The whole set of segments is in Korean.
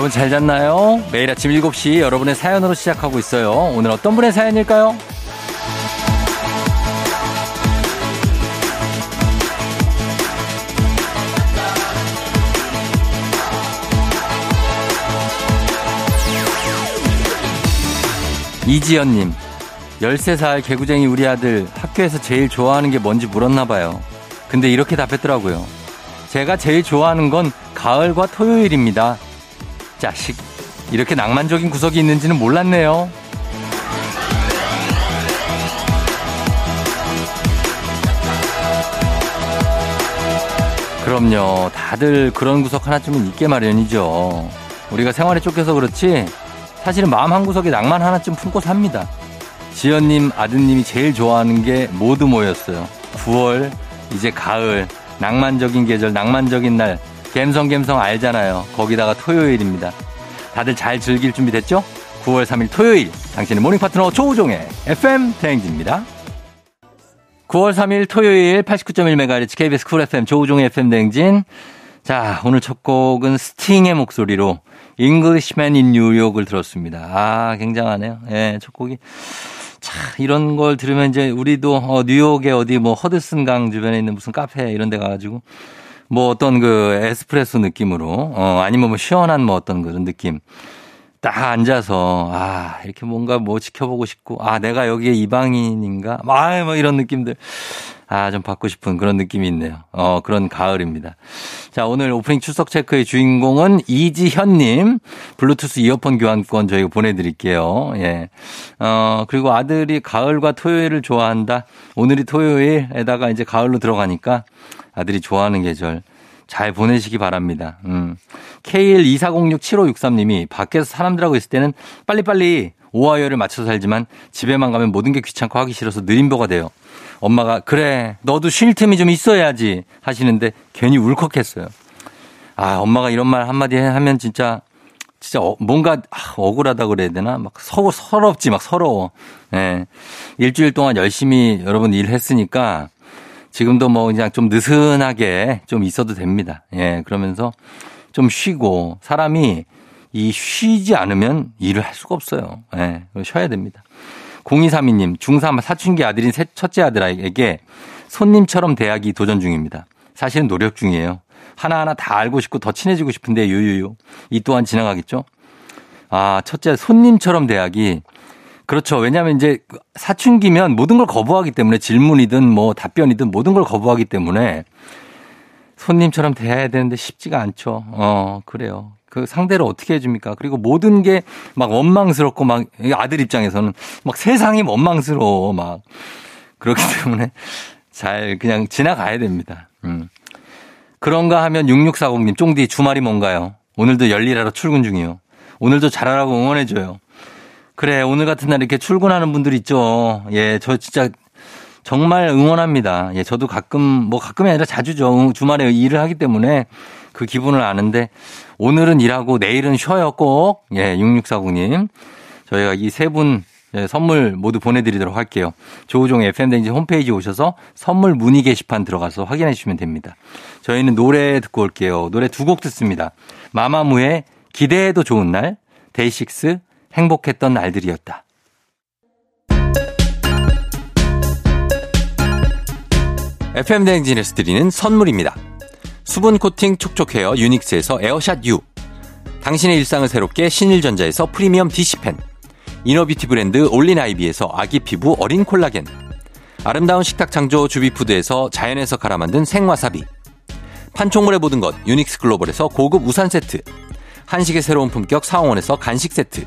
여러분 잘 잤나요? 매일 아침 7시 여러분의 사연으로 시작하고 있어요. 오늘 어떤 분의 사연일까요? 이지연님, 13살 개구쟁이 우리 아들 학교에서 제일 좋아하는 게 뭔지 물었나 봐요. 근데 이렇게 답했더라고요. 제가 제일 좋아하는 건 가을과 토요일입니다. 자식, 이렇게 낭만적인 구석이 있는지는 몰랐네요. 그럼요. 다들 그런 구석 하나쯤은 있게 마련이죠. 우리가 생활에 쫓겨서 그렇지 사실은 마음 한 구석에 낭만 하나쯤 품고 삽니다. 지연님, 아드님이 제일 좋아하는 게 모두 모였어요. 9월, 이제 가을, 낭만적인 계절, 낭만적인 날, 갬성갬성 알잖아요. 거기다가 토요일입니다. 다들 잘 즐길 준비 됐죠? 9월 3일 토요일, 당신의 morning 파트너 조우종의 FM 대행진입니다. 9월 3일 토요일 89.1MHz KBS Cool FM 조우종의 FM 대행진. 자, 오늘 첫 곡은 스팅의 목소리로 Englishman in New York을 들었습니다. 아, 굉장하네요. 예, 첫 곡이. 자, 이런 걸 들으면 이제 우리도 어, 뉴욕에 어디 뭐 허드슨 강 주변에 있는 무슨 카페 이런 데 가가지고 뭐 어떤 그 에스프레소 느낌으로 어, 아니면 뭐 시원한 뭐 어떤 그런 느낌. 딱 앉아서 아 이렇게 뭔가 뭐 지켜보고 싶고 아 내가 여기에 이방인인가 아뭐 이런 느낌들 아, 좀 받고 싶은 그런 느낌이 있네요. 어, 그런 가을입니다. 자, 오늘 오프닝 출석 체크의 주인공은 이지현님. 블루투스 이어폰 교환권 저희가 보내드릴게요. 예. 어, 그리고 아들이 가을과 토요일을 좋아한다. 오늘이 토요일에다가 이제 가을로 들어가니까 아들이 좋아하는 계절 잘 보내시기 바랍니다. 음. K124067563님이 밖에서 사람들하고 있을 때는 빨리빨리 오하이어를 맞춰서 살지만 집에만 가면 모든 게 귀찮고 하기 싫어서 느림보가 돼요. 엄마가 그래 너도 쉴 틈이 좀 있어야지 하시는데 괜히 울컥했어요. 아 엄마가 이런 말 한마디 하면 진짜 진짜 어, 뭔가 아, 억울하다 그래야 되나 막 서, 서럽지 막 서러워. 예. 일주일 동안 열심히 여러분 일했으니까 지금도 뭐 그냥 좀 느슨하게 좀 있어도 됩니다. 예. 그러면서 좀 쉬고 사람이 이 쉬지 않으면 일을 할 수가 없어요. 예. 쉬어야 됩니다. 0232님, 중3 사춘기 아들인 첫째 아들에게 손님처럼 대하기 도전 중입니다. 사실은 노력 중이에요. 하나하나 다 알고 싶고 더 친해지고 싶은데 유유유. 이 또한 지나가겠죠? 아, 첫째 손님처럼 대하기. 그렇죠. 왜냐하면 이제 사춘기면 모든 걸 거부하기 때문에 질문이든 뭐 답변이든 모든 걸 거부하기 때문에 손님처럼 대해야 되는데 쉽지가 않죠. 어, 그래요. 그 상대를 어떻게 해줍니까? 그리고 모든 게 막 원망스럽고 막 아들 입장에서는 막 세상이 원망스러워 막 그렇기 때문에 잘 그냥 지나가야 됩니다. 음. 그런가 하면 6640님 쫑디 주말이 뭔가요? 오늘도 열일하러 출근 중이요. 오늘도 잘하라고 응원해줘요. 그래 오늘 같은 날 이렇게 출근하는 분들 있죠. 예, 저 진짜 정말 응원합니다. 예, 저도 가끔 뭐 가끔이 아니라 자주죠. 주말에 일을 하기 때문에 그 기분을 아는데 오늘은 일하고 내일은 쉬어요 꼭. 예, 6640님. 저희가 이 세분 예, 선물 모두 보내드리도록 할게요. 조우종 FM대행진 홈페이지 오셔서 선물 문의 게시판 들어가서 확인해 주시면 됩니다. 저희는 노래 듣고 올게요. 노래 두 곡 듣습니다. 마마무의 기대해도 좋은 날, 데이식스 행복했던 날들이었다. FM대행진에서 드리는 선물입니다. 수분 코팅 촉촉 헤어 유닉스에서 에어샷 U. 당신의 일상을 새롭게 신일전자에서 프리미엄 DC펜. 이너비티 브랜드 올린아이비에서 아기 피부 어린 콜라겐. 아름다운 식탁 창조 주비푸드에서 자연에서 갈아 만든 생와사비. 판촉물의 모든 것 유닉스 글로벌에서 고급 우산 세트. 한식의 새로운 품격 사원에서 간식 세트.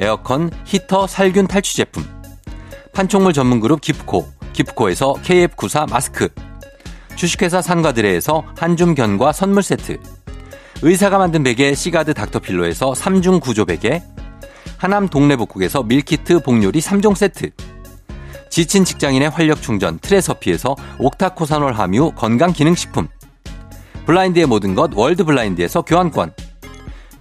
에어컨 히터 살균 탈취 제품. 판촉물 전문 그룹 기프코. 기프코에서 KF94 마스크. 주식회사 산과드레에서 한줌 견과 선물 세트. 의사가 만든 베개 시가드 닥터필로에서 3중 구조 베개. 하남 동래복국에서 밀키트 복요리 3종 세트. 지친 직장인의 활력 충전 트레서피에서 옥타코사놀 함유 건강 기능식품. 블라인드의 모든 것 월드 블라인드에서 교환권.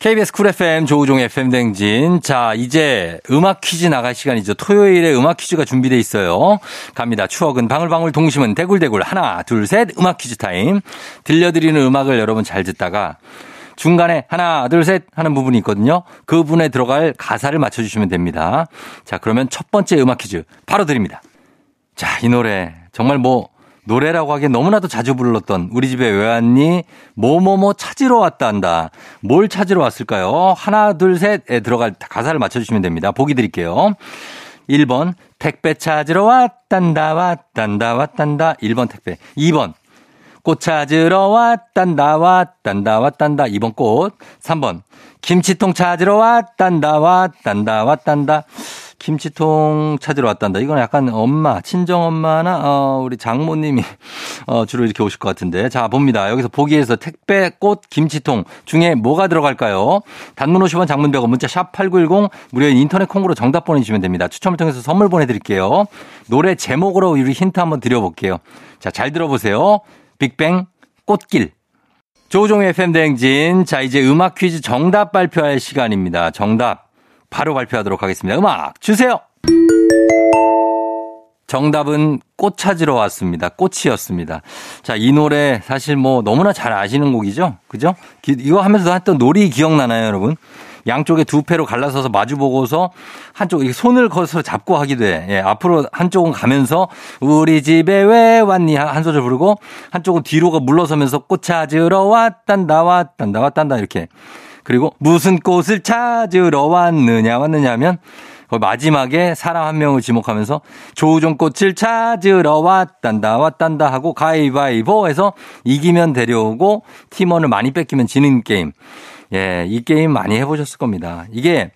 KBS 쿨 FM 조우종 FM 대행진. 자, 이제 음악 퀴즈 나갈 시간이죠. 토요일에 음악 퀴즈가 준비돼 있어요. 갑니다. 추억은 방울방울 동심은 대굴대굴. 하나, 둘, 셋. 음악 퀴즈 타임. 들려드리는 음악을 여러분 잘 듣다가 중간에 하나, 둘, 셋 하는 부분이 있거든요. 그 부분에 들어갈 가사를 맞춰주시면 됩니다. 자, 그러면 첫 번째 음악 퀴즈 바로 드립니다. 자, 이 노래 정말 뭐 노래라고 하기엔 너무나도 자주 불렀던 우리 집에 왜 왔니? 뭐뭐뭐 찾으러 왔다 한다. 뭘 찾으러 왔을까요? 하나, 둘, 셋에 들어갈 가사를 맞춰주시면 됩니다. 보기 드릴게요. 1번, 택배 찾으러 왔단다, 왔단다, 왔단다. 1번 택배. 2번, 꽃 찾으러 왔단다, 왔단다, 왔단다. 2번 꽃. 3번, 김치통 찾으러 왔단다, 왔단다, 왔단다. 김치통 찾으러 왔단다. 이건 약간 엄마, 친정 엄마나 어, 우리 장모님이 어, 주로 이렇게 오실 것 같은데. 자, 봅니다. 여기서 보기에서 택배, 꽃, 김치통 중에 뭐가 들어갈까요? 단문 50원, 장문 100원, 문자 샵 8910 무료인 인터넷 콩으로 정답 보내주시면 됩니다. 추첨을 통해서 선물 보내드릴게요. 노래 제목으로 우리 힌트 한번 드려볼게요. 자, 잘 들어보세요. 빅뱅, 꽃길. 조종의 FM 대행진. 자, 이제 음악 퀴즈 정답 발표할 시간입니다. 정답. 바로 발표하도록 하겠습니다. 음악 주세요. 정답은 꽃 찾으러 왔습니다. 꽃이었습니다. 자, 이 노래 사실 뭐 너무나 잘 아시는 곡이죠? 그죠? 이거 하면서 했던 놀이 기억나나요, 여러분? 양쪽에 두 패로 갈라서서 마주 보고서 한쪽 이렇게 손을 거서 잡고 하기도 해. 예, 앞으로 한쪽은 가면서 우리 집에 왜 왔니 한 소절 부르고 한쪽은 뒤로가 물러서면서 꽃 찾으러 왔단다 왔단다 왔단다 이렇게 그리고 무슨 꽃을 찾으러 왔느냐 왔느냐 하면 마지막에 사람 한 명을 지목하면서 조종 꽃을 찾으러 왔단다 왔단다 하고 가위바위보 해서 이기면 데려오고 팀원을 많이 뺏기면 지는 게임. 예, 이 게임 많이 해보셨을 겁니다. 이게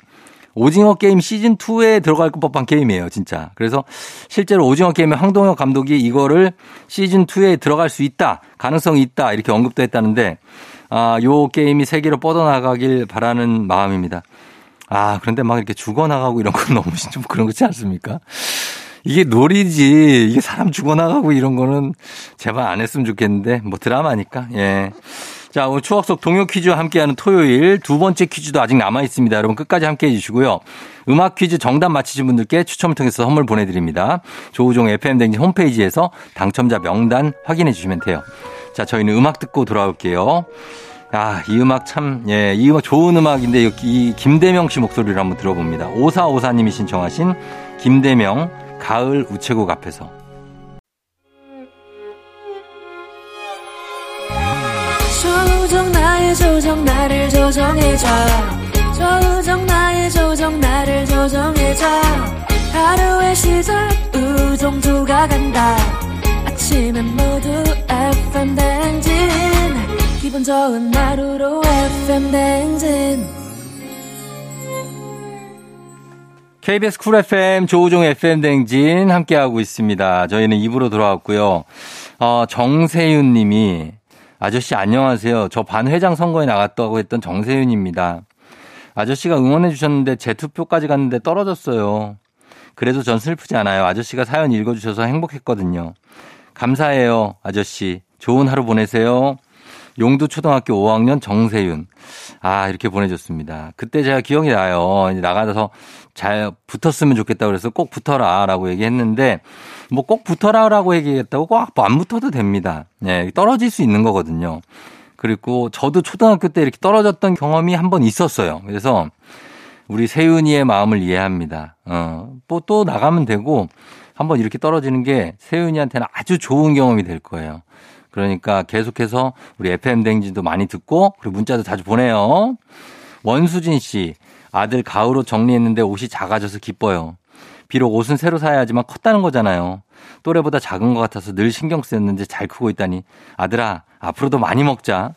오징어 게임 시즌 2에 들어갈 법한 게임이에요, 진짜. 그래서 실제로 오징어 게임의 황동혁 감독이 이거를 시즌 2에 들어갈 수 있다, 가능성이 있다 이렇게 언급도 했다는데 아, 요 게임이 세계로 뻗어나가길 바라는 마음입니다. 아, 그런데 막 이렇게 죽어나가고 이런 건 너무 좀 그런 거지 않습니까? 이게 놀이지. 이게 사람 죽어나가고 이런 거는 제발 안 했으면 좋겠는데, 뭐 드라마니까, 예. 자, 오늘 추억 속 동요 퀴즈와 함께하는 토요일 두 번째 퀴즈도 아직 남아 있습니다. 여러분 끝까지 함께 해주시고요. 음악 퀴즈 정답 맞히신 분들께 추첨을 통해서 선물 보내드립니다. 조우종 FM댕진 홈페이지에서 당첨자 명단 확인해 주시면 돼요. 자, 저희는 음악 듣고 돌아올게요. 아, 이 음악 참, 예, 이 음악 좋은 음악인데, 이 김대명 씨 목소리를 한번 들어봅니다. 오사오사님이 신청하신 김대명, 가을 우체국 앞에서. 조정 나의 조정 나를 조정해줘 조정 나의 조정 나를 조정해줘 하루의 시절 우정조가 간다 아침엔 모두 FM 댕진 기분 좋은 하루로 FM 댕진 KBS 쿨 FM 조우종 FM 댕진 함께하고 있습니다. 저희는 입으로 돌아왔고요. 어, 정세윤 님이 아저씨 안녕하세요. 저 반 회장 선거에 나갔다고 했던 정세윤입니다. 아저씨가 응원해 주셨는데 제 투표까지 갔는데 떨어졌어요. 그래도 전 슬프지 않아요. 아저씨가 사연 읽어주셔서 행복했거든요. 감사해요, 아저씨. 좋은 하루 보내세요. 용두 초등학교 5학년 정세윤. 아, 이렇게 보내줬습니다. 그때 제가 기억이 나요. 나가서 잘 붙었으면 좋겠다 그래서 꼭 붙어라 라고 얘기했는데 뭐 꼭 붙어라 라고 얘기했다고 꼭 안 붙어도 됩니다. 네, 떨어질 수 있는 거거든요. 그리고 저도 초등학교 때 이렇게 떨어졌던 경험이 한 번 있었어요. 그래서 우리 세윤이의 마음을 이해합니다. 어, 뭐 또 나가면 되고 한번 이렇게 떨어지는 게 세윤이한테는 아주 좋은 경험이 될 거예요. 그러니까 계속해서 우리 FM 댕진도 많이 듣고 그리고 문자도 자주 보내요. 원수진 씨, 아들 가을옷 정리했는데 옷이 작아져서 기뻐요. 비록 옷은 새로 사야 하지만 컸다는 거잖아요. 또래보다 작은 것 같아서 늘 신경 쓰였는데 잘 크고 있다니. 아들아, 앞으로도 많이 먹자.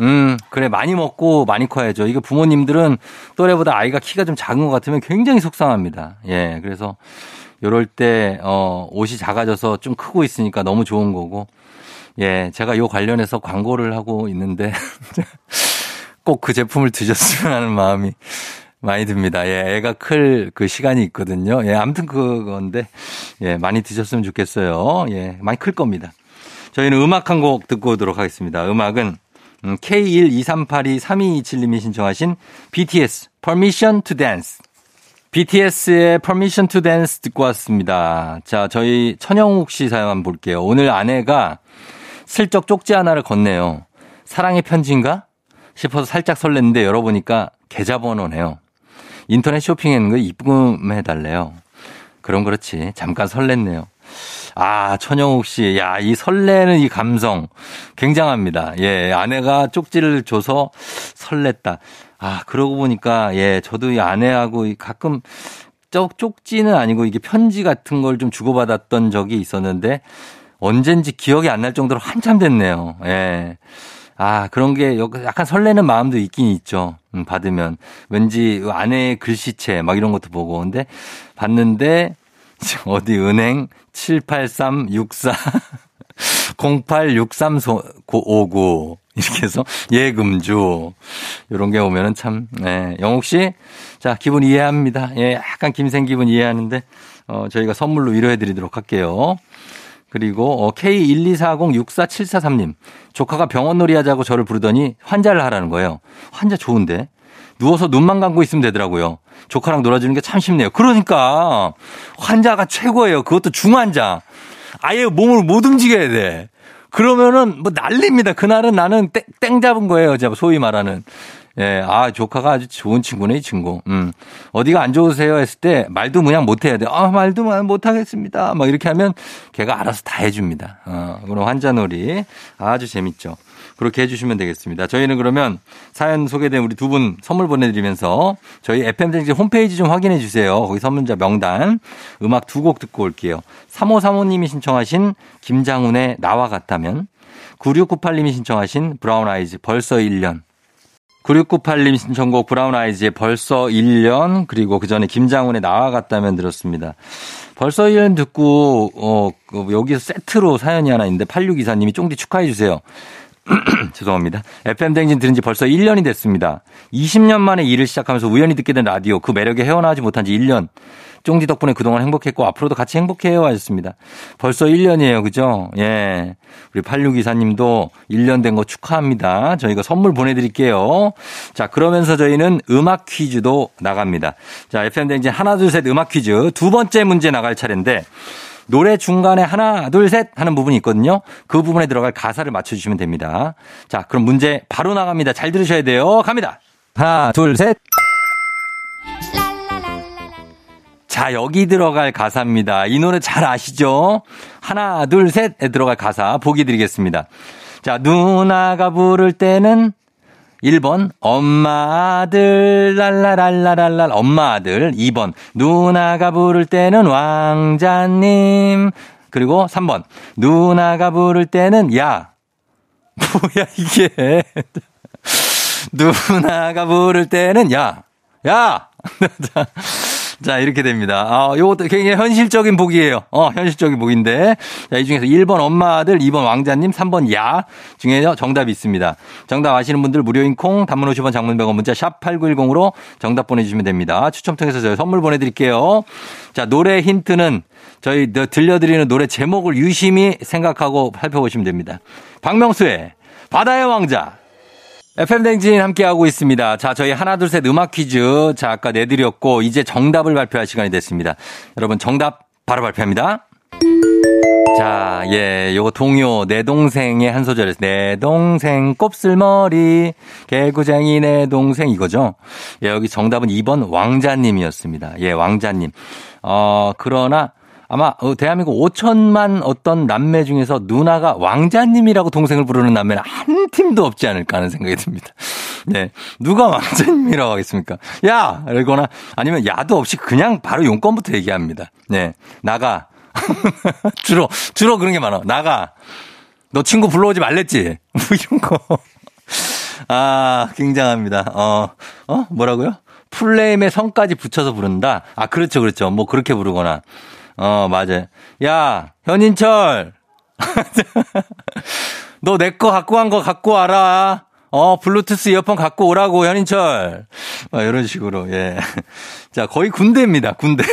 음, 그래, 많이 먹고 많이 커야죠. 이거 부모님들은 또래보다 아이가 키가 좀 작은 것 같으면 굉장히 속상합니다. 예, 그래서 요럴 때, 어, 옷이 작아져서 좀 크고 있으니까 너무 좋은 거고. 예, 제가 요 관련해서 광고를 하고 있는데 꼭 그 제품을 드셨으면 하는 마음이 많이 듭니다. 예, 애가 클 그 시간이 있거든요. 예, 아무튼 그건데, 예, 많이 드셨으면 좋겠어요. 예, 많이 클 겁니다. 저희는 음악 한 곡 듣고 오도록 하겠습니다. 음악은 K123823227님이 신청하신 BTS Permission to Dance. BTS의 Permission to Dance 듣고 왔습니다. 자, 저희 천영욱 씨 사연 한번 볼게요. 오늘 아내가 슬쩍 쪽지 하나를 건네요. 사랑의 편지인가? 싶어서 살짝 설렜는데 열어보니까 계좌번호네요. 인터넷 쇼핑하는 거 입금해달래요. 그럼 그렇지. 잠깐 설렜네요. 아, 천영욱 씨. 야, 이 설레는 이 감성. 굉장합니다. 예, 아내가 쪽지를 줘서 설렜다. 아, 그러고 보니까, 예, 저도 이 아내하고 가끔 쪽, 쪽지는 아니고 이게 편지 같은 걸 좀 주고받았던 적이 있었는데 언젠지 기억이 안 날 정도로 한참 됐네요. 예. 아, 그런 게 약간 설레는 마음도 있긴 있죠. 음, 받으면. 왠지 아내의 글씨체 막 이런 것도 보고. 근데 봤는데 어디 은행 78364 086359 이렇게 해서 예금주 이런 게 오면은 참 네. 영옥 씨, 자 기분 이해합니다. 예, 약간 김생 기분 이해하는데 어 저희가 선물로 위로해 드리도록 할게요. 그리고 어, K124064743님. 조카가 병원놀이 하자고 저를 부르더니 환자를 하라는 거예요. 환자 좋은데. 누워서 눈만 감고 있으면 되더라고요. 조카랑 놀아주는 게 참 쉽네요. 그러니까 환자가 최고예요. 그것도 중환자. 아예 몸을 못 움직여야 돼. 그러면은 뭐 난립니다. 그날은 나는 땡, 땡 잡은 거예요. 소위 말하는. 예, 아, 조카가 아주 좋은 친구네, 이 친구. 음. 어디가 안 좋으세요? 했을 때 말도 그냥 못 해야 돼. 아, 말도 못 하겠습니다. 막 이렇게 하면 걔가 알아서 다 해줍니다. 어, 그럼 환자놀이 아주 재밌죠. 그렇게 해주시면 되겠습니다. 저희는 그러면 사연 소개된 우리 두 분 선물 보내드리면서 저희 FM등지 홈페이지 좀 확인해 주세요. 거기 선문자 명단 음악 두 곡 듣고 올게요. 3535님이 신청하신 김장훈의 나와 같다면 9698님이 신청하신 브라운 아이즈 벌써 1년 9698님 신청곡 브라운 아이즈의 벌써 1년 그리고 그 전에 김장훈의 나와갔다면 들었습니다. 벌써 1년 듣고 어그 여기서 세트로 사연이 하나 있는데 8624님이 쫑디 축하해 주세요. 죄송합니다. FM 댕진 들은 지 벌써 1년이 됐습니다. 20년 만에 일을 시작하면서 우연히 듣게 된 라디오 그 매력에 헤어나지 못한 지 1년. 쫑디 덕분에 그동안 행복했고 앞으로도 같이 행복해요 하셨습니다. 벌써 1년이에요. 그죠? 예. 우리 8624님도 1년 된 거 축하합니다. 저희가 선물 보내드릴게요. 자, 그러면서 저희는 음악 퀴즈도 나갑니다. 자, FM댕진 하나, 둘, 셋 음악 퀴즈 두 번째 문제 나갈 차례인데 노래 중간에 하나, 둘, 셋 하는 부분이 있거든요. 그 부분에 들어갈 가사를 맞춰주시면 됩니다. 자, 그럼 문제 바로 나갑니다. 잘 들으셔야 돼요. 갑니다. 하나, 둘, 셋. 자, 여기 들어갈 가사입니다. 이 노래 잘 아시죠? 하나, 둘, 셋에 들어갈 가사 보기 드리겠습니다. 자, 누나가 부를 때는 1번 엄마 아들 랄라랄라랄라 엄마 아들. 2번 누나가 부를 때는 왕자님. 그리고 3번 누나가 부를 때는 야. 뭐야 이게? 누나가 부를 때는 야. 야! 자, 이렇게 됩니다. 아, 요것도 굉장히 현실적인 복이에요. 어, 현실적인 복인데. 자, 이 중에서 1번 엄마 아들, 2번 왕자님, 3번 야 중에 정답이 있습니다. 정답 아시는 분들 무료인 콩, 단문 50원 장문 100원 문자 샵 8910으로 정답 보내주시면 됩니다. 추첨 통해서 저희 선물 보내드릴게요. 자, 노래 힌트는 저희 들려드리는 노래 제목을 유심히 생각하고 살펴보시면 됩니다. 박명수의 바다의 왕자. FM댕진 함께하고 있습니다. 자, 저희 하나, 둘, 셋 음악 퀴즈. 자, 아까 내드렸고, 이제 정답을 발표할 시간이 됐습니다. 여러분, 정답 바로 발표합니다. 자, 예, 요거 동요, 내 동생의 한 소절에서, 내 동생 곱슬머리, 개구쟁이 내 동생 이거죠? 예, 여기 정답은 2번 왕자님이었습니다. 예, 왕자님. 어, 그러나, 아마 어, 대한민국 5천만 어떤 남매 중에서 누나가 왕자님이라고 동생을 부르는 남매는 한 팀도 없지 않을까 하는 생각이 듭니다. 네. 누가 왕자님이라고 하겠습니까? 야! 이러거나 아니면 야도 없이 그냥 바로 용건부터 얘기합니다. 네. 나가. 주로, 주로 그런 게 많아. 나가. 너 친구 불러오지 말랬지? 뭐 이런 거. 아, 굉장합니다. 어, 어? 뭐라고요? 풀네임에 성까지 붙여서 부른다? 아, 그렇죠, 그렇죠. 뭐 그렇게 부르거나. 어, 맞아요. 야, 현인철. 너 내 거 갖고 간 거 갖고 와라. 어, 블루투스 이어폰 갖고 오라고, 현인철. 아, 이런 식으로, 예. 자, 거의 군대입니다, 군대.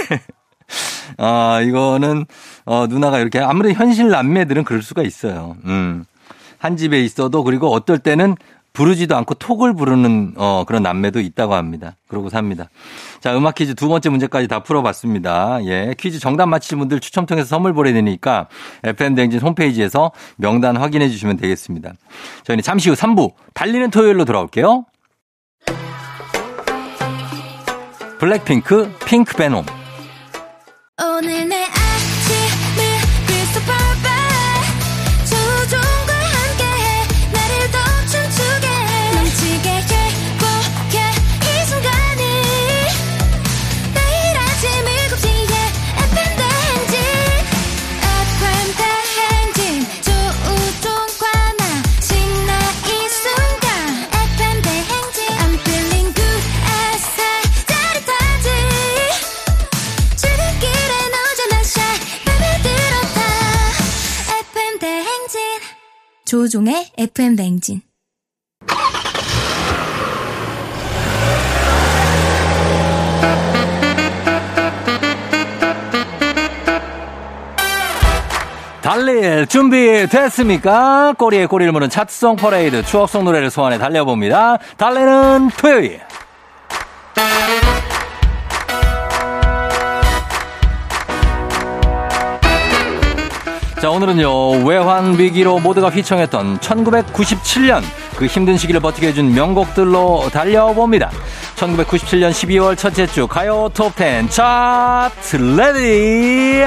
아, 이거는, 어, 누나가 이렇게, 아무래도 현실 남매들은 그럴 수가 있어요. 음. 한 집에 있어도, 그리고 어떨 때는 부르지도 않고 톡을 부르는 어 그런 남매도 있다고 합니다. 그러고 삽니다. 자, 음악 퀴즈 두 번째 문제까지 다 풀어봤습니다. 예, 퀴즈 정답 맞히신 분들 추첨 통해서 선물 보내드리니까 FM 댕진 홈페이지에서 명단 확인해 주시면 되겠습니다. 저희는 잠시 후 3부 달리는 토요일로 돌아올게요. 블랙핑크 핑크 베놈 오늘 조종의 FM 냉진. 달릴 준비 됐습니까? 꼬리에 꼬리를 무는 차트송 퍼레이드 추억송 노래를 소환해 달려봅니다. 달리는 토요일. 자, 오늘은요, 외환 위기로 모두가 휘청했던 1997년 그 힘든 시기를 버티게 해준 명곡들로 달려봅니다. 1997년 12월 첫째 주 가요 톱10 차트 Ready!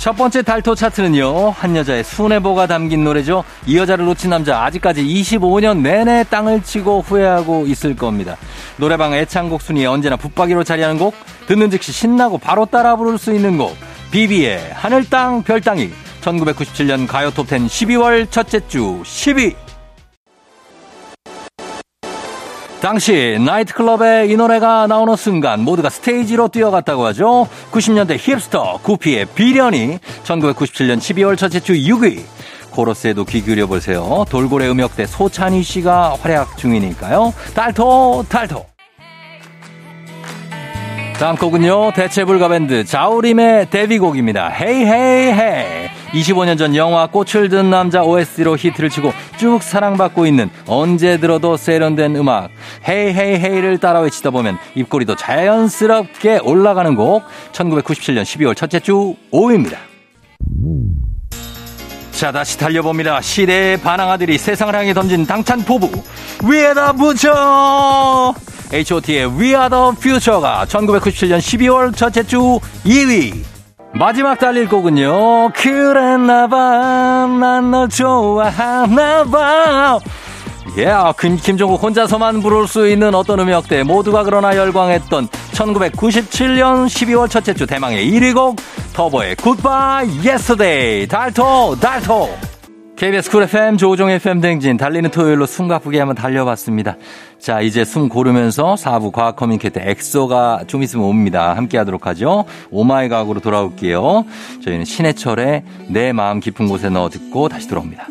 첫 번째 달토 차트는요, 한 여자의 순애보가 담긴 노래죠. 이 여자를 놓친 남자, 아직까지 25년 내내 땅을 치고 후회하고 있을 겁니다. 노래방 애창곡 순위에 언제나 붙박이로 자리하는 곡, 듣는 즉시 신나고 바로 따라 부를 수 있는 곡, 비비의 하늘땅 별땅이 1997년 가요 톱10 12월 첫째 주 10위. 당시 나이트클럽에 이 노래가 나오는 순간 모두가 스테이지로 뛰어갔다고 하죠. 90년대 힙스터 구피의 비련이 1997년 12월 첫째 주 6위. 코러스에도 귀 기울여 보세요. 돌고래 음역대 소찬희 씨가 활약 중이니까요. 달토 달토. 다음 곡은요. 대체불가 밴드 자우림의 데뷔곡입니다. Hey Hey Hey. 25년 전 영화 꽃을 든 남자 OST로 히트를 치고 쭉 사랑받고 있는 언제 들어도 세련된 음악. Hey Hey Hey를 따라 외치다 보면 입꼬리도 자연스럽게 올라가는 곡. 1997년 12월 첫째 주 5위입니다. 자 다시 달려봅니다. 시대의 반항아들이 세상을 향해 던진 당찬 포부. 위에다 붙여 H.O.T의 We Are The Future가 1997년 12월 첫째 주 2위 마지막 달릴 곡은요. 그랬나봐. 난 널 좋아하나봐. 예, yeah, 김, 김종국 혼자서만 부를 수 있는 어떤 음역대 모두가 그러나 열광했던 1997년 12월 첫째 주 대망의 1위 곡 터보의 Goodbye Yesterday 달토 달토 KBS 쿨 FM 조우종 FM 대행진 달리는 토요일로 숨 가쁘게 한번 달려봤습니다. 자 이제 숨 고르면서 4부 과학 커뮤니케이터 엑소가 좀 있으면 옵니다. 함께 하도록 하죠. oh my 과학으로 돌아올게요. 저희는 신해철의 내 마음 깊은 곳에 너 듣고 다시 돌아옵니다.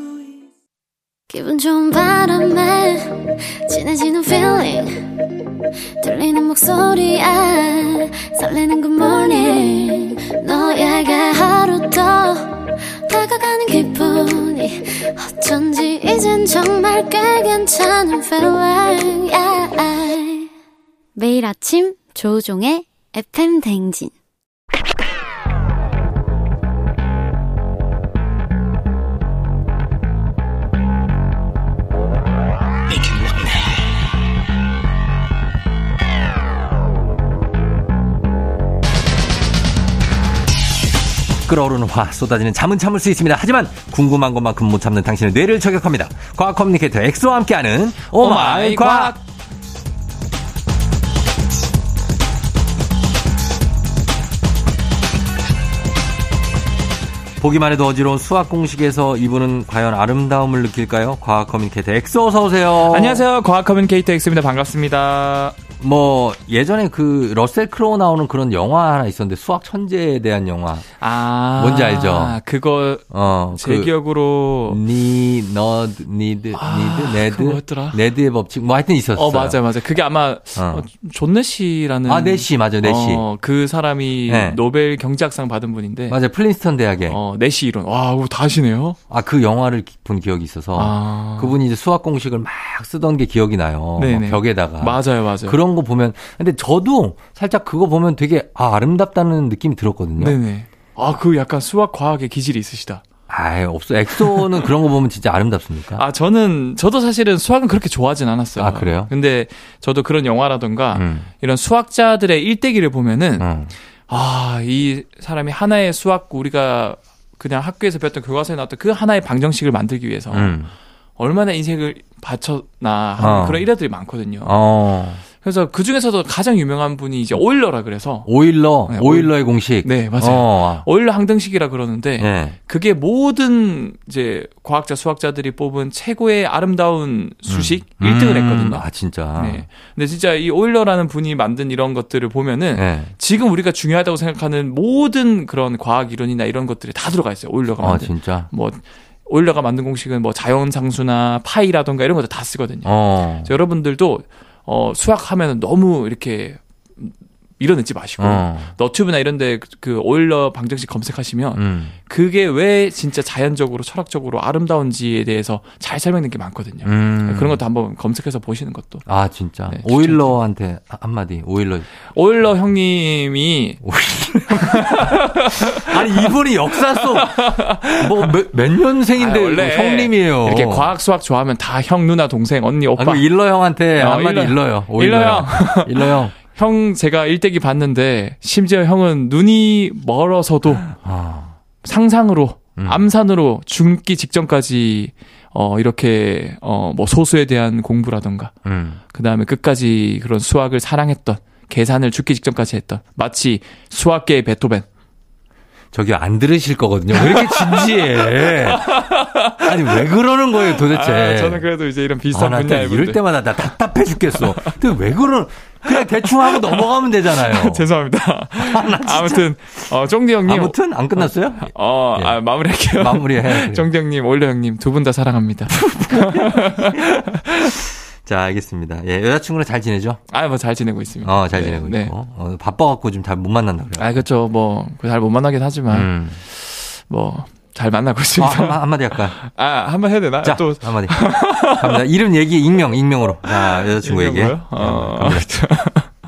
기분 좋은 바람에 진해지는 feeling 들리는 목소리에 설레는 good morning 너에게 하루 더 다가가는 기분이 어쩐지 이젠 정말 꽤 괜찮은 feeling yeah. 매일 아침 조종의 FM 댕진 끓어오르는 화 쏟아지는 잠은 참을 수 있습니다. 하지만 궁금한 것만큼 못 참는 당신의 뇌를 저격합니다. 과학 커뮤니케이터 엑소와 함께하는 oh my 과학. 보기만 해도 어지러운 수학 공식에서 이분은 과연 아름다움을 느낄까요? 과학 커뮤니케이터 엑소 어서 오세요. 안녕하세요. 과학 커뮤니케이터 엑소입니다. 반갑습니다. 뭐 예전에 그 러셀 크로우 나오는 그런 영화 하나 있었는데 수학 천재에 대한 영화. 아 뭔지 알죠? 그거 어제 그 기억으로 니 너드 니드 아, 니드 네드 뭐였더라? 네드의 법칙 뭐 하여튼 있었어요. 어 맞아 맞아. 그게 아마 어. 존 내시라는 아 내시 맞아 내시. 어, 그 사람이 네. 노벨 경제학상 받은 분인데. 맞아 프린스턴 대학에. 어 내시 이론. 와 다 아시네요. 아 그 영화를 본 기억이 있어서 아. 그분이 이제 수학 공식을 막 쓰던 게 기억이 나요. 네네. 벽에다가. 맞아요 맞아요. 그런 거 보면 근데 저도 살짝 그거 보면 되게 아 아름답다는 느낌이 들었거든요. 네네. 아 그 약간 수학 과학의 기질이 있으시다. 아, 없어. 엑소는 그런 거 보면 진짜 아름답습니까? 아, 저는, 저도 사실은 수학은 그렇게 좋아하진 않았어요. 아, 그래요? 근데 저도 그런 영화라던가 음. 이런 수학자들의 일대기를 보면은, 음. 아, 이 사람이 하나의 수학, 우리가 그냥 학교에서 배웠던 교과서에 나왔던 그 하나의 방정식을 만들기 위해서 음. 얼마나 인생을 바쳤나 하는 어. 그런 일화들이 많거든요. 어. 그래서 그 중에서도 가장 유명한 분이 이제 오일러라 그래서 오일러 네, 오일러의 공식 네 맞아요 어. 오일러 항등식이라 그러는데 네. 그게 모든 이제 과학자 수학자들이 뽑은 최고의 아름다운 수식 음. 1등을 했거든요. 아 진짜. 네. 근데 진짜 이 오일러라는 분이 만든 이런 것들을 보면은 네. 지금 우리가 중요하다고 생각하는 모든 그런 과학 이론이나 이런 것들이 다 들어가 있어요. 오일러가 아, 만든. 아 진짜. 뭐 오일러가 만든 공식은 뭐 자연상수나 파이라던가 이런 것도 다 쓰거든요. 어. 여러분들도 어, 수학하면 너무 이렇게 밀어넣지 마시고 어. 너튜브나 이런데 그 오일러 방정식 검색하시면 음. 그게 왜 진짜 자연적으로 철학적으로 아름다운지에 대해서 잘 설명된 게 많거든요. 음. 그런 것도 한번 검색해서 보시는 것도. 아 진짜 네, 오일러한테 한마디 오일러. 오일러 형님이 아니 이분이 역사 속 뭐 몇 년생인데 아, 원래 형님이에요. 이렇게 과학 수학 좋아하면 다 형 누나 동생 언니 오빠. 아, 일러 형한테 어, 한마디 일러, 요 일러 형. 일러 형. 형 제가 일대기 봤는데 심지어 형은 눈이 멀어서도 아. 상상으로 음. 암산으로 죽기 직전까지 어 이렇게 어뭐 소수에 대한 공부라던가 음. 그다음에 끝까지 그런 수학을 사랑했던 계산을 죽기 직전까지 했던 마치 수학계의 베토벤 저기 안 들으실 거거든요. 왜 이렇게 진지해? 아니 왜 그러는 거예요 도대체? 아, 저는 그래도 이제 이런 비슷한 아, 분야에 이럴 때마다 나 답답해 죽겠어. 근데 왜 그런? 그냥 대충 하고 넘어가면 되잖아요. 죄송합니다. 아, 무튼 어, 쫑디 형님 아무튼 안 끝났어요? 어, 예. 아, 마무리할게요. 마무리해. 쫑디 형님, 올려 형님 두 분 다 사랑합니다. 자, 알겠습니다. 예, 여자친구랑 잘 지내죠? 아, 뭐 잘 지내고 있습니다. 어, 잘 네, 지내고 네. 있고. 어, 바빠갖고 좀 잘 못 만난다 그래요. 아, 그렇죠. 뭐 잘 못 만나긴 하지만 음. 뭐 잘 만나고 있습니다. 어, 한, 마디 할까? 아, 한 번 해야 되나? 자, 또 한마디. 갑니다. 이름 얘기, 익명, 익명으로. 자, 여자친구 얘기. 어, 네,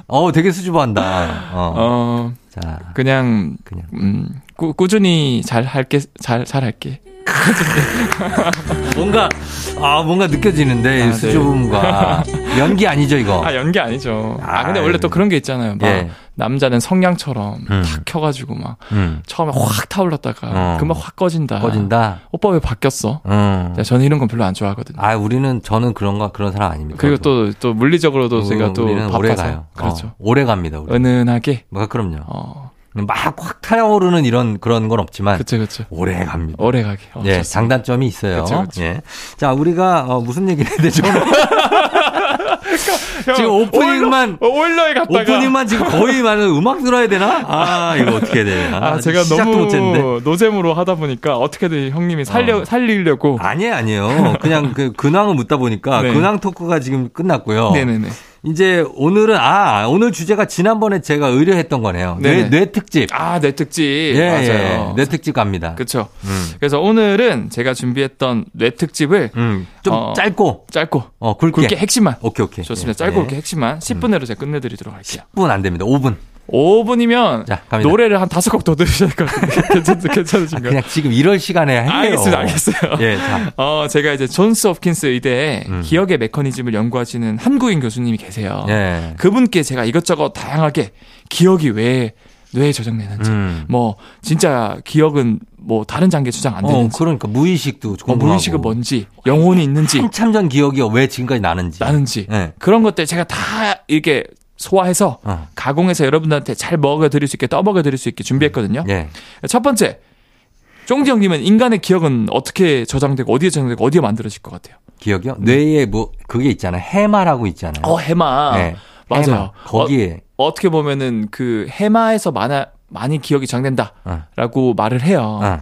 어, 되게 수줍어한다. 어. 어. 자, 그냥, 그냥, 음, 꾸, 꾸준히 잘 할게, 잘, 잘 할게. 뭔가 아 뭔가 느껴지는데 아, 수줍음과 네. 연기 아니죠 이거? 아 연기 아니죠. 아, 아 근데 원래 또 그런 게 있잖아요. 막 예. 남자는 성냥처럼 음. 탁 켜가지고 막 음. 처음에 확 타올랐다가 어. 금방 확 꺼진다. 꺼진다. 오빠 왜 바뀌었어? 음. 저는 이런 건 별로 안 좋아하거든요. 아 우리는 저는 그런 거 그런 사람 아닙니다. 그리고 또또 또 물리적으로도 제가 또 바빠서 오래 가요. 그렇죠. 어, 오래 갑니다. 우리. 은은하게. 뭐 그럼요. 어. 막 확 타오르는 이런 그런 건 없지만 그쵸, 그쵸. 오래 갑니다. 오래 가게. 어, 예, 장단점이 있어요. 그쵸, 그쵸. 예. 자, 우리가 어, 무슨 얘기를 해야 되죠? 그러니까, 지금 오프닝만 오일러, 에 갔다가 오프닝만 지금 거의 많은 음악 들어야 되나? 아, 이거 어떻게 해야 되나? 아, 제가 너무 못했는데. 노잼으로 하다 보니까 어떻게든 형님이 살려 어. 살리려고 아니에요, 아니에요. 그냥 그 근황을 묻다 보니까 네. 근황 토크가 지금 끝났고요. 네, 네, 네. 이제 오늘은 아 오늘 주제가 지난번에 제가 의뢰했던 거네요. 뇌, 뇌 특집. 아, 뇌 특집. 예, 맞아요. 예. 뇌 특집 갑니다. 그렇죠. 음. 그래서 오늘은 제가 준비했던 뇌 특집을 음, 좀 어, 짧고 짧고 어 굵게. 굵게 핵심만. 오케이, 오케이. 좋습니다. 짧고 굵게 핵심만 10분 내로 제가 끝내 드리도록 할게요. 10분 안 됩니다. 5분. 5분이면 자, 노래를 한 다섯 곡 더 들으셔야 될 것 같은데 괜찮, 괜찮으신가요? 아, 그냥 지금 이럴 시간에 해요. 알겠습니다. 알겠어요. 예, 자. 어, 제가 이제 존스 홉킨스 의대에 음. 기억의 메커니즘을 연구하시는 한국인 교수님이 계세요. 예. 그분께 제가 이것저것 다양하게 기억이 왜 뇌에 저장되는지 음. 뭐 진짜 기억은 뭐 다른 장기에 저장 안 어, 되는지 어, 그러니까 무의식도 어, 무의식은 뭔지 영혼이 있는지 한참 전 기억이 왜 지금까지 나는지 나는지 네. 그런 것들 제가 다 이렇게 소화해서 어. 가공해서 여러분들한테 잘 먹여 드릴 수 있게 떠먹여 드릴 수 있게 준비했거든요. 네. 첫 번째 쫑지 형님은 인간의 기억은 어떻게 저장되고 어디에 저장되고 어디에 만들어질 것 같아요? 기억이요? 네. 뇌에 뭐 그게 있잖아요. 해마라고 있잖아요. 어 해마. 네. 맞아요. 해마. 거기에 어, 떻게 보면은 그 해마에서 많아 많이 기억이 저장된다라고 어. 말을 해요. 어.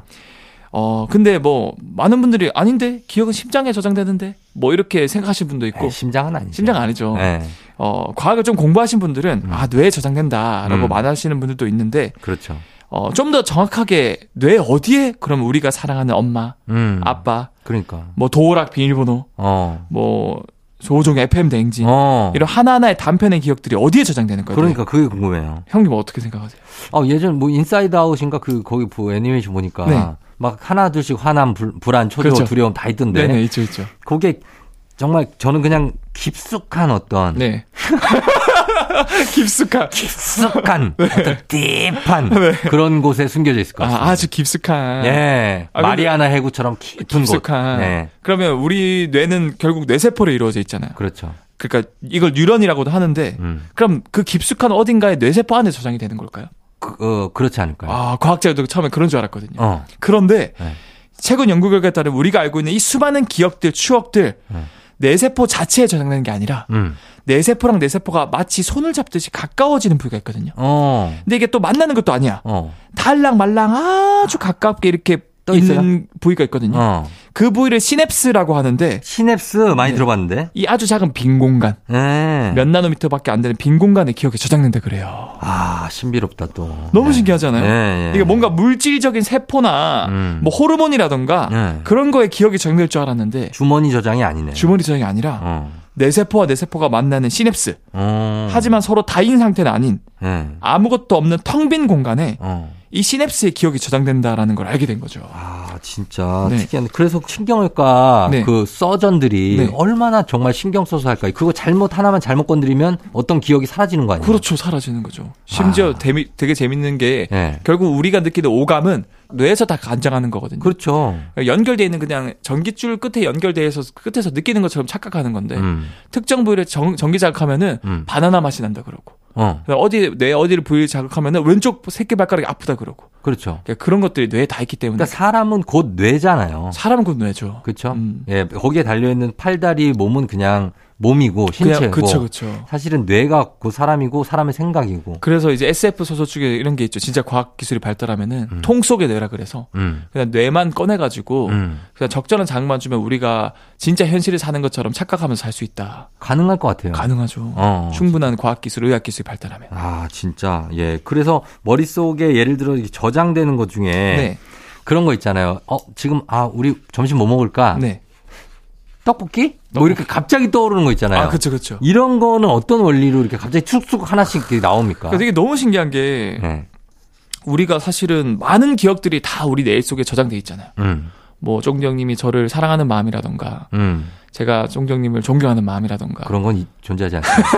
어. 근데 뭐 많은 분들이 아닌데 기억은 심장에 저장되는데 뭐 이렇게 생각하시는 분도 있고 에이, 심장은 아니죠. 심장 아니죠. 네. 어 과학을 좀 공부하신 분들은 음. 아 뇌에 저장된다라고 음. 말하시는 분들도 있는데 그렇죠. 어, 좀 더 정확하게 뇌 어디에 그럼 우리가 사랑하는 엄마, 음, 아빠, 그러니까 뭐 도어락 비밀번호, 어. 뭐 조우종의 FM 대행진 어. 이런 하나하나의 단편의 기억들이 어디에 저장되는 거예요? 그러니까 그게 궁금해요. 형님 어떻게 생각하세요? 어, 예전 뭐 Inside Out인가 그 거기 뭐 애니메이션 보니까 네. 막 하나 둘씩 화남, 불, 불안, 초조, 그렇죠. 두려움 다 있던데. 네네 있죠 있죠. 그게 정말 저는 그냥 깊숙한 어떤 네. 깊숙한 깊숙한 네. 어떤 딥한 네. 그런 곳에 숨겨져 있을 것 같습니다. 아, 아주 깊숙한. 예. 아, 마리아나 해구처럼 깊은 깊숙한. 곳. 네. 그러면 우리 뇌는 결국 뇌세포로 이루어져 있잖아요. 그렇죠. 그러니까 이걸 뉴런이라고도 하는데 음. 그럼 그 깊숙한 어딘가에 뇌세포 안에 저장이 되는 걸까요? 그, 어, 그렇지 않을까요? 아, 과학자들도 처음에 그런 줄 알았거든요. 어. 그런데 네. 최근 연구 결과에 따르면 우리가 알고 있는 이 수많은 기억들, 추억들 네. 뇌세포 자체에 저장되는 게 아니라 음. 뇌세포랑 뇌세포가 마치 손을 잡듯이 가까워지는 부위가 있거든요. 어. 근데 이게 또 만나는 것도 아니야. 어. 달랑 말랑 아주 가깝게 이렇게 있는 부위가 있거든요. 어. 그 부위를 시냅스라고 하는데 시냅스 많이 네. 들어봤는데 이 아주 작은 빈 공간 네. 몇 나노미터밖에 안 되는 빈 공간에 기억이 저장된다 그래요. 아 신비롭다 또 너무 네. 신기하잖아요. 네, 이게 뭔가 물질적인 세포나 음. 뭐 호르몬이라던가 네. 그런 거에 기억이 저장될 줄 알았는데 주머니 저장이 아니네. 주머니 저장이 아니라 어. 뇌세포와 뇌세포가 만나는 시냅스. 어. 하지만 서로 다인 상태는 아닌 네. 아무것도 없는 텅 빈 공간에 어. 이 시냅스의 기억이 저장된다라는 걸 알게 된 거죠. 아, 진짜 네. 특이한데 그래서 신경외과 네. 그 서전들이 네. 얼마나 정말 신경 써서 할까요? 그거 잘못 하나만 잘못 건드리면 어떤 기억이 사라지는 거 아니에요? 그렇죠, 사라지는 거죠. 심지어 아. 되미, 되게 재밌는 게 네. 결국 우리가 느끼는 오감은 뇌에서 다 간장하는 거거든요. 그렇죠. 연결돼 있는 그냥 전기줄 끝에 연결돼서 끝에서 느끼는 것처럼 착각하는 건데 음. 특정 부위를 정, 전기 자극하면은 음. 바나나 맛이 난다 그러고 어. 어디 뇌 어디를 부위를 자극하면은 왼쪽 새끼 발가락이 아프다 그러고. 그렇죠. 그러니까 그런 것들이 뇌에 다 있기 때문에. 그러니까 사람은 곧 뇌잖아요. 사람은 곧 뇌죠. 그렇죠. 음. 예, 거기에 달려 있는 팔다리 몸은 그냥 몸이고 신체고 그쵸, 그쵸. 사실은 뇌가 그 사람이고 사람의 생각이고 그래서 이제 SF 소설 중에 이런 게 있죠 진짜 과학 기술이 발달하면은 음. 통 속의 뇌라 그래서 음. 그냥 뇌만 꺼내 가지고 음. 그냥 적절한 자극만 주면 우리가 진짜 현실을 사는 것처럼 착각하면서 살 수 있다 가능할 것 같아요 가능하죠 어. 충분한 과학 기술 의학 기술이 발달하면 아 진짜 예 그래서 머릿속에 예를 들어 저장되는 것 중에 네. 그런 거 있잖아요 어 지금 아 우리 점심 뭐 먹을까 네. 떡볶이? 뭐 이렇게 갑자기 떠오르는 거 있잖아요. 아, 그쵸, 그쵸. 이런 거는 어떤 원리로 이렇게 갑자기 툭툭 하나씩 나옵니까? 되게 너무 신기한 게, 네. 우리가 사실은 많은 기억들이 다 우리 뇌 속에 저장돼 있잖아요. 음. 뭐, 쫑정님이 저를 사랑하는 마음이라던가, 음. 제가 쫑정님을 존경하는 마음이라던가. 그런 건 존재하지 않습니다.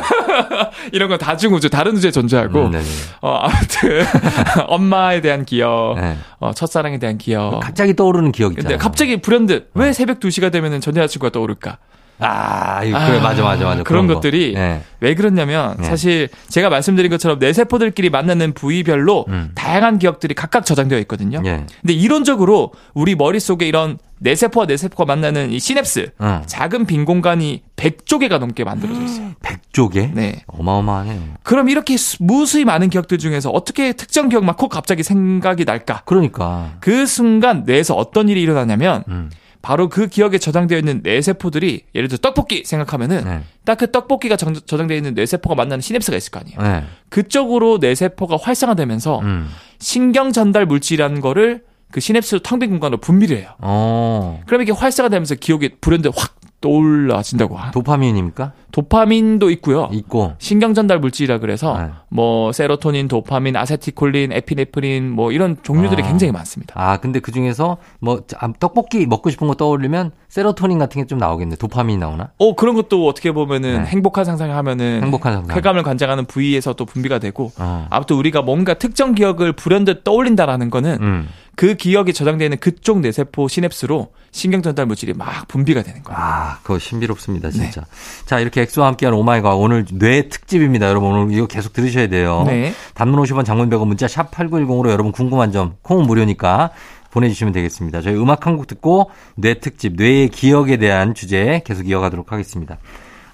이런 건 다중 우주, 다른 우주에 존재하고, 음, 어, 아무튼, 엄마에 대한 기억, 네. 어, 첫사랑에 대한 기억. 갑자기 떠오르는 기억 있잖아요. 근데 갑자기 불현듯, 왜 어. 새벽 2시가 되면은 전 여자친구가 떠오를까? 아, 그래, 아, 맞아, 맞아, 맞아. 그런, 그런 것들이 네. 왜 그렇냐면 네. 사실 제가 말씀드린 것처럼 내 세포들끼리 만나는 부위별로 음. 다양한 기억들이 각각 저장되어 있거든요. 네. 근데 이론적으로 우리 머릿속에 이런 뇌세포와 뇌세포가 만나는 이 시냅스, 어. 작은 빈 공간이 100조 개가 넘게 만들어져 있어요. 100조 개? 네. 어마어마하네요. 그럼 이렇게 무수히 많은 기억들 중에서 어떻게 특정 기억만 콕 갑자기 생각이 날까? 그러니까. 그 순간 뇌에서 어떤 일이 일어나냐면 음. 바로 그 기억에 저장되어 있는 뇌세포들이 예를 들어 떡볶이 생각하면은 네. 딱그 떡볶이가 정, 저장되어 있는 뇌세포가 만나는 시냅스가 있을 거 아니에요. 네. 그쪽으로 뇌세포가 활성화되면서 음. 신경 전달 물질이라는 거를 그 시냅스 텅빈 공간으로 분비를 해요. 어. 그럼 이게 활성화되면서 기억이 불현듯 확 떠올라진다고. 도파민입니까? 도파민도 있고요. 있고. 신경 전달 물질이라 그래서 네. 뭐 세로토닌, 도파민, 아세티콜린, 에피네프린 뭐 이런 종류들이 아. 굉장히 많습니다. 아, 근데 그 중에서 뭐 아, 떡볶이 먹고 싶은 거 떠올리면 세로토닌 같은 게 좀 나오겠네. 도파민이 나오나? 어, 그런 것도 어떻게 보면은 네. 행복한 상상을 하면은 행복한 상상. 쾌감을 관장하는 부위에서 또 분비가 되고 어. 아무튼 우리가 뭔가 특정 기억을 불현듯 떠올린다라는 거는 음. 그 기억이 저장되어 있는 그쪽 뇌세포 시냅스로 신경 전달 물질이 막 분비가 되는 거예요. 아, 그거 신비롭습니다, 진짜. 네. 자, 이렇게 엑소와 함께하는 Oh my 과학 오늘 뇌 특집입니다. 여러분 오늘 이거 계속 들으셔야 돼요. 네. 단문 50원 장문 100원 문자 샵 8910으로 여러분 궁금한 점 콩은 무료니까 보내주시면 되겠습니다. 저희 음악 한 곡 듣고 뇌 특집, 뇌의 기억에 대한 주제 계속 이어가도록 하겠습니다.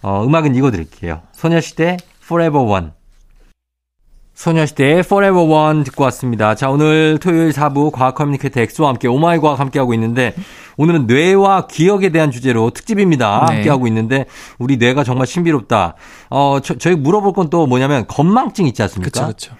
어, 음악은 이거 드릴게요. 소녀시대 Forever One. 소녀시대의 Forever One 듣고 왔습니다. 자, 오늘 토요일 4부 과학 커뮤니케이터 엑소와 함께 Oh my 과학 함께하고 있는데 오늘은 뇌와 기억에 대한 주제로 특집입니다. 네. 함께하고 있는데 우리 뇌가 정말 신비롭다. 어, 저, 저희 물어볼 건 또 뭐냐면 건망증 있지 않습니까? 그렇죠.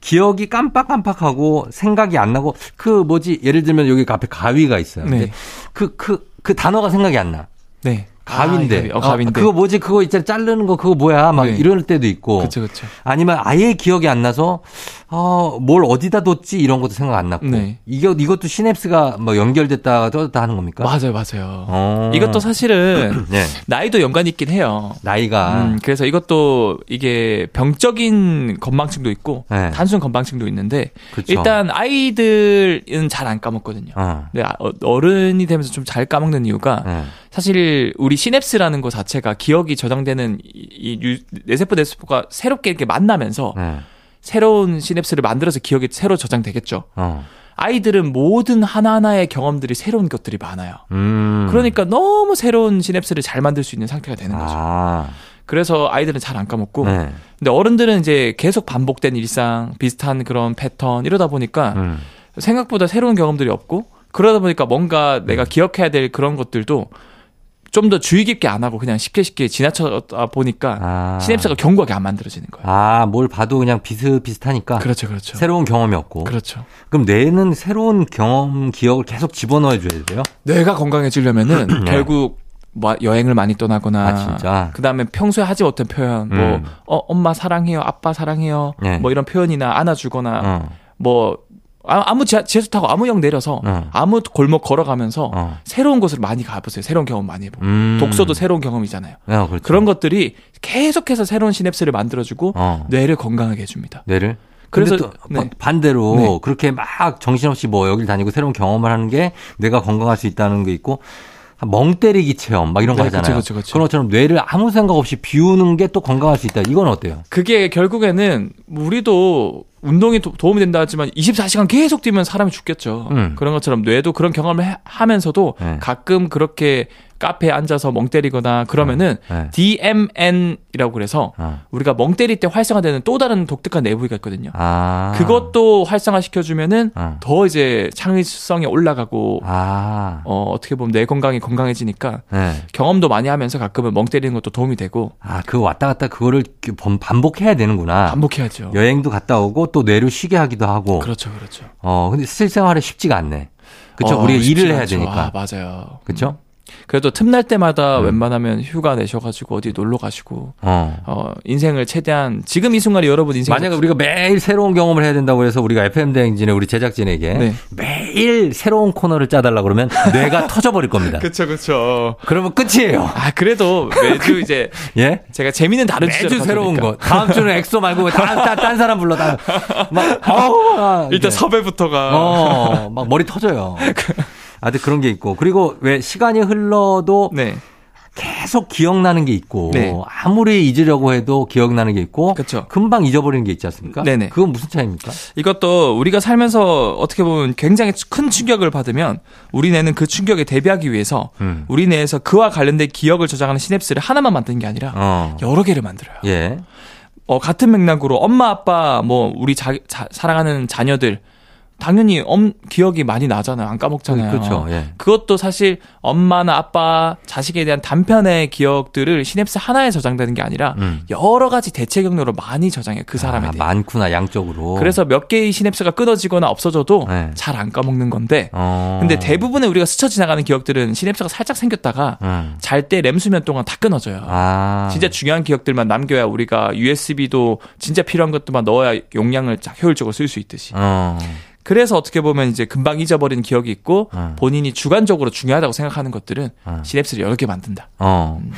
기억이 깜빡깜빡하고 생각이 안 나고 그 뭐지 예를 들면 여기 앞에 가위가 있어요. 네. 그 그 그, 그 단어가 생각이 안 나. 네. 가위인데. 아, 어, 가위인데. 어, 그거 뭐지? 그거 있잖아. 자르는 거 그거 뭐야? 막 네. 이럴 때도 있고. 그렇죠, 그렇죠. 아니면 아예 기억이 안 나서 어, 뭘 어디다 뒀지 이런 것도 생각 안 났고. 네. 이게 이것도 시냅스가 뭐 연결됐다 떠졌다 하는 겁니까? 맞아요, 맞아요. 어. 이것도 사실은 네. 나이도 연관이 있긴 해요. 나이가. 음, 그래서 이것도 이게 병적인 건망증도 있고 네. 단순 건망증도 있는데 그쵸. 일단 아이들은 잘 안 까먹거든요. 어. 근데 아, 어른이 되면서 좀 잘 까먹는 이유가 네. 사실 우리 시냅스라는 것 자체가 기억이 저장되는 이, 이 뇌세포 뇌세포가 새롭게 이렇게 만나면서 네. 새로운 시냅스를 만들어서 기억이 새로 저장되겠죠. 어. 아이들은 모든 하나하나의 경험들이 새로운 것들이 많아요. 음. 그러니까 너무 새로운 시냅스를 잘 만들 수 있는 상태가 되는 거죠. 아. 그래서 아이들은 잘 안 까먹고, 네. 근데 어른들은 이제 계속 반복된 일상, 비슷한 그런 패턴 이러다 보니까 음. 생각보다 새로운 경험들이 없고, 그러다 보니까 뭔가 내가 음. 기억해야 될 그런 것들도 좀 더 주의 깊게 안 하고 그냥 쉽게 쉽게 지나쳐다 보니까 아. 시냅스가 견고하게 안 만들어지는 거예요. 아, 뭘 봐도 그냥 비슷비슷하니까. 그렇죠, 그렇죠. 새로운 경험이 없고. 그렇죠. 그럼 뇌는 새로운 경험, 기억을 계속 집어넣어 줘야 돼요? 뇌가 건강해지려면은 네. 결국 뭐 여행을 많이 떠나거나 아, 그다음에 평소에 하지 못한 표현 뭐, 음. 뭐 어, 엄마 사랑해요 아빠 사랑해요 네. 뭐 이런 표현이나 안아주거나 어. 뭐 아, 아무 지하, 지하철 타고 아무 역 내려서 어. 아무 골목 걸어가면서 어. 새로운 곳을 많이 가보세요. 새로운 경험 많이 해보고 음. 독서도 새로운 경험이잖아요. 어, 그렇죠. 그런 것들이 계속해서 새로운 시냅스를 만들어주고 어. 뇌를 건강하게 해줍니다. 뇌를 그래서 또 네. 반대로 네. 그렇게 막 정신없이 뭐 여길 다니고 새로운 경험을 하는 게 뇌가 건강할 수 있다는 게 있고 멍 때리기 체험 막 이런 거 네, 하잖아요. 그쵸, 그쵸, 그쵸. 그런 것처럼 뇌를 아무 생각 없이 비우는 게 또 건강할 수 있다. 이건 어때요? 그게 결국에는 우리도 운동이 도, 움이 된다 하지만 24시간 계속 뛰면 사람이 죽겠죠. 음. 그런 것처럼 뇌도 그런 경험을 해, 하면서도 네. 가끔 그렇게 카페에 앉아서 멍 때리거나 그러면은 어, 네. DMN이라고 그래서 어. 우리가 멍 때릴 때 활성화되는 또 다른 독특한 내부위가 있거든요. 아. 그것도 활성화 시켜주면은 어. 더 이제 창의성이 올라가고 아. 어, 어떻게 보면 뇌 건강이 건강해지니까 네. 경험도 많이 하면서 가끔은 멍 때리는 것도 도움이 되고. 아, 그 왔다 갔다 그거를 반복해야 되는구나. 반복해야죠. 여행도 갔다 오고 또 뇌를 쉬게 하기도 하고. 그렇죠, 그렇죠. 어, 근데 실생활에 쉽지가 않네. 그렇죠. 어, 우리가 일을 해야 되니까. 아, 맞아요. 그렇죠. 그래도 틈날 때마다 음. 웬만하면 휴가 내셔가지고 어디 놀러 가시고 어. 어. 인생을 최대한 지금 이 순간에 여러분 인생 만약에 우리가 매일 새로운 경험을 해야 된다고 해서 우리가 FM 대행진의 우리 제작진에게 네. 매일 새로운 코너를 짜달라 그러면 뇌가 터져버릴 겁니다. 그렇죠, 그렇죠. 그러면 끝이에요. 아 그래도 매주 이제 예 제가 재미는 다른 매주 새로운 거. 다음 주는 엑소 말고 딴, 딴 사람 불러 다 막, 어우, 일단 섭외부터가 어, 막 머리 터져요. 아주 그런 게 있고 그리고 왜 시간이 흘러도 네. 계속 기억나는 게 있고 네. 아무리 잊으려고 해도 기억나는 게 있고 그쵸. 금방 잊어버리는 게 있지 않습니까? 네네. 그건 무슨 차이입니까? 이것도 우리가 살면서 어떻게 보면 굉장히 큰 충격을 받으면 우리 뇌는 그 충격에 대비하기 위해서 음. 우리 뇌에서 그와 관련된 기억을 저장하는 시냅스를 하나만 만드는 게 아니라 어. 여러 개를 만들어요. 예. 어, 같은 맥락으로 엄마 아빠 뭐 우리 자, 자, 사랑하는 자녀들 당연히 엄 기억이 많이 나잖아요. 안 까먹잖아요. 그렇죠. 예. 그것도 사실 엄마나 아빠, 자식에 대한 단편의 기억들을 시냅스 하나에 저장되는 게 아니라 음. 여러 가지 대체 경로로 많이 저장해요. 그 사람에 아, 대해. 많구나 양쪽으로. 그래서 몇 개의 시냅스가 끊어지거나 없어져도 네. 잘안 까먹는 건데. 어. 근데 대부분의 우리가 스쳐 지나가는 기억들은 시냅스가 살짝 생겼다가 음. 잘때 램 수면 동안 다 끊어져요. 아. 진짜 중요한 기억들만 남겨야 우리가 USB도 진짜 필요한 것들만 넣어야 용량을 효율적으로 쓸 수 있듯이. 어. 그래서 어떻게 보면 이제 금방 잊어버리는 기억이 있고 어. 본인이 주관적으로 중요하다고 생각하는 것들은 어. 시냅스를 여러 개 만든다. 어. 음.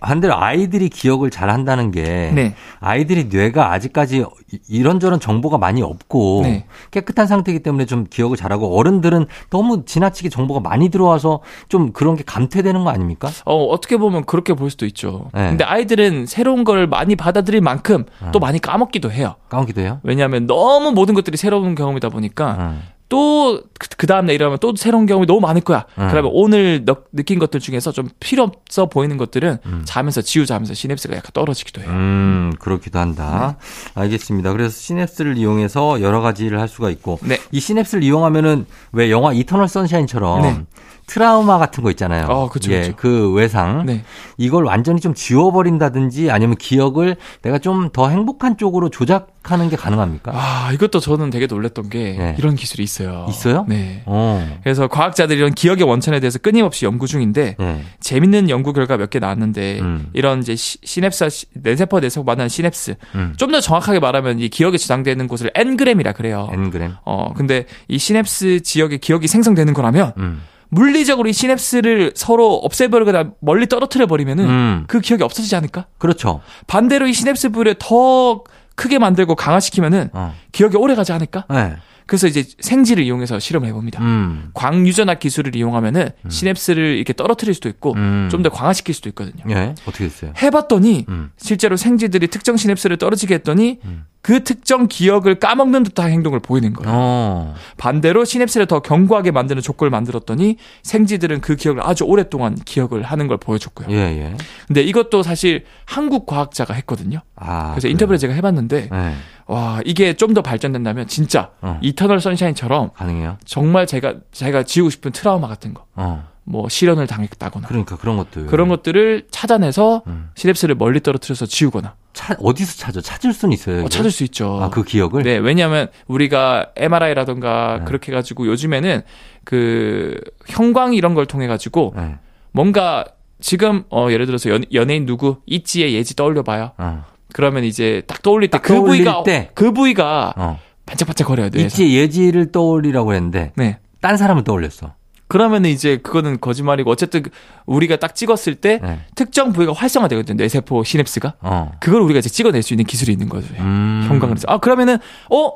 반대로 아이들이 기억을 잘 한다는 게 네. 아이들이 뇌가 아직까지 이런저런 정보가 많이 없고 네. 깨끗한 상태이기 때문에 좀 기억을 잘하고 어른들은 너무 지나치게 정보가 많이 들어와서 좀 그런 게 감퇴되는 거 아닙니까? 어, 어떻게 보면 그렇게 볼 수도 있죠. 네. 근데 아이들은 새로운 걸 많이 받아들일 만큼 어. 또 많이 까먹기도 해요. 까먹기도 해요? 왜냐하면 너무 모든 것들이 새로운 경험이다 보니까 음. 또그 그 다음 날 일어나면 또 새로운 경험이 너무 많을 거야. 음. 그러면 오늘 너, 느낀 것들 중에서 좀 필요 없어 보이는 것들은 음. 자면서 지우자면서 시냅스가 약간 떨어지기도 해요. 음, 그렇기도 한다. 네. 알겠습니다. 그래서 시냅스를 이용해서 여러 가지를 할 수가 있고 네. 이 시냅스를 이용하면은 왜 영화 이터널 선샤인처럼 네. 트라우마 같은 거 있잖아요. 어, 그쵸, 예, 그쵸. 그 외상. 네. 이걸 완전히 좀 지워버린다든지 아니면 기억을 내가 좀 더 행복한 쪽으로 조작하는 게 가능합니까? 아, 이것도 저는 되게 놀랬던 게 네. 이런 기술이 있어요. 있어요? 네. 오. 어. 그래서 과학자들이 이런 기억의 원천에 대해서 끊임없이 연구 중인데 네. 재밌는 연구 결과 몇 개 나왔는데 음. 이런 이제 시, 시냅스 뇌세포 내에서 만난 시냅스 음. 좀더 정확하게 말하면 이 기억에 저장되는 곳을 engram이라 그래요. engram. 어, 근데 이 시냅스 지역에 기억이 생성되는 거라면 음. 물리적으로 이 시냅스를 서로 없애버리거나 멀리 떨어뜨려 버리면은 음. 그 기억이 없어지지 않을까? 그렇죠. 반대로 이 시냅스 부를 더 크게 만들고 강화시키면은 어. 기억이 오래 가지 않을까? 네. 그래서 이제 생쥐를 이용해서 실험을 해봅니다. 음. 광유전학 기술을 이용하면은 음. 시냅스를 이렇게 떨어뜨릴 수도 있고 음. 좀더 강화시킬 수도 있거든요. 예, 어떻게 됐어요? 해봤더니 음. 실제로 생쥐들이 특정 시냅스를 떨어지게 했더니 음. 그 특정 기억을 까먹는 듯한 행동을 보이는 거예요. 어. 반대로 시냅스를 더 견고하게 만드는 조건을 만들었더니 생지들은 그 기억을 아주 오랫동안 기억을 하는 걸 보여줬고요. 예, 예. 근데 이것도 사실 한국 과학자가 했거든요. 아, 그래서 그래요? 인터뷰를 제가 해봤는데 네. 와 이게 좀 더 발전된다면 진짜 어. 이터널 선샤인처럼 가능해요. 정말 제가 제가 지우고 싶은 트라우마 같은 거. 어. 뭐 실현을 당했다거나 그러니까 그런 것들 그런 것들을 찾아내서 음. 시냅스를 멀리 떨어뜨려서 지우거나 차, 어디서 찾아 찾을 수는 있어요. 어, 찾을 수 있죠. 아 그 기억을? 네, 왜냐하면 우리가 MRI라던가 네. 그렇게 해가지고 요즘에는 그 형광 이런 걸 통해 가지고 네. 뭔가 지금 어 예를 들어서 연, 연예인 누구 있지의 예지 떠올려봐요. 어. 그러면 이제 딱 떠올릴 때 그 부위가 때. 그 부위가 어. 반짝반짝 거려야 돼요. 있지 예지를 떠올리라고 했는데 네. 딴 사람을 떠올렸어. 그러면은 이제 그거는 거짓말이고 어쨌든 우리가 딱 찍었을 때 네. 특정 부위가 활성화되거든요. 뇌세포 시냅스가. 어. 그걸 우리가 이제 찍어낼 수 있는 기술이 있는 거죠. 음. 형광을 해서. 아, 그러면은 어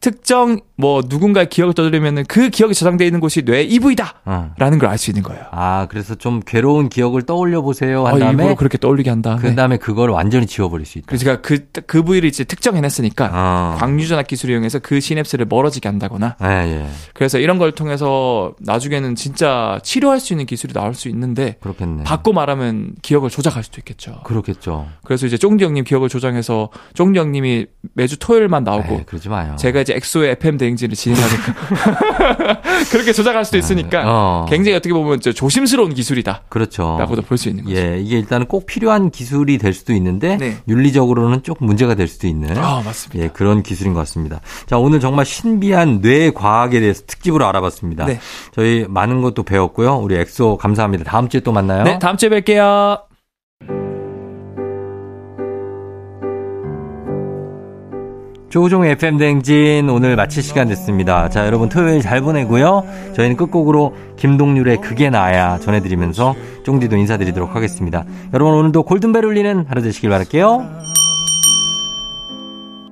특정 뭐 누군가의 기억을 떠들으면은 그 기억이 저장되어 있는 곳이 뇌 이부이다. 어. 라는 걸 알 수 있는 거예요. 아, 그래서 좀 괴로운 기억을 떠올려 보세요. 한 어, 다음에 일부러 그렇게 떠올리게 한다. 그 다음에 그걸 완전히 지워버릴 수 있다. 그러니까 그, 그 부위를 이제 특정해냈으니까 어. 광유전압 기술을 이용해서 그 시냅스를 멀어지게 한다거나. 예, 예. 그래서 이런 걸 통해서 나중에는 진짜 치료할 수 있는 기술이 나올 수 있는데. 그렇겠네. 바꿔 말하면 기억을 조작할 수도 있겠죠. 그렇겠죠. 그래서 이제 쫑디 형님 기억을 조정해서 쫑디 형님이 매주 토요일만 나오고. 에이, 그러지 마요. 제가 이제 엑소의 FM 대행진을 진행하니까 그렇게 조작할 수도 있으니까 어. 굉장히 어떻게 보면 조심스러운 기술이다. 그렇죠. 라고도 볼 수 있는 거죠. 예, 이게 일단은 꼭 필요한 기술이 될 수도 있는데 네. 윤리적으로는 조금 문제가 될 수도 있는 아, 맞습니다. 예, 그런 기술인 것 같습니다. 자, 오늘 정말 신비한 뇌 과학에 대해서 특집으로 알아봤습니다. 네. 저희 많은 것도 배웠고요. 우리 엑소 감사합니다. 다음 주에 또 만나요. 네, 다음 주에 뵐게요. 조우종 FM 댕진 오늘 마칠 시간 됐습니다. 자, 여러분 토요일 잘 보내고요. 저희는 끝곡으로 김동률의 그게 나야 전해드리면서 쫑디도 인사드리도록 하겠습니다. 여러분 오늘도 골든벨 울리는 하루 되시길 바랄게요.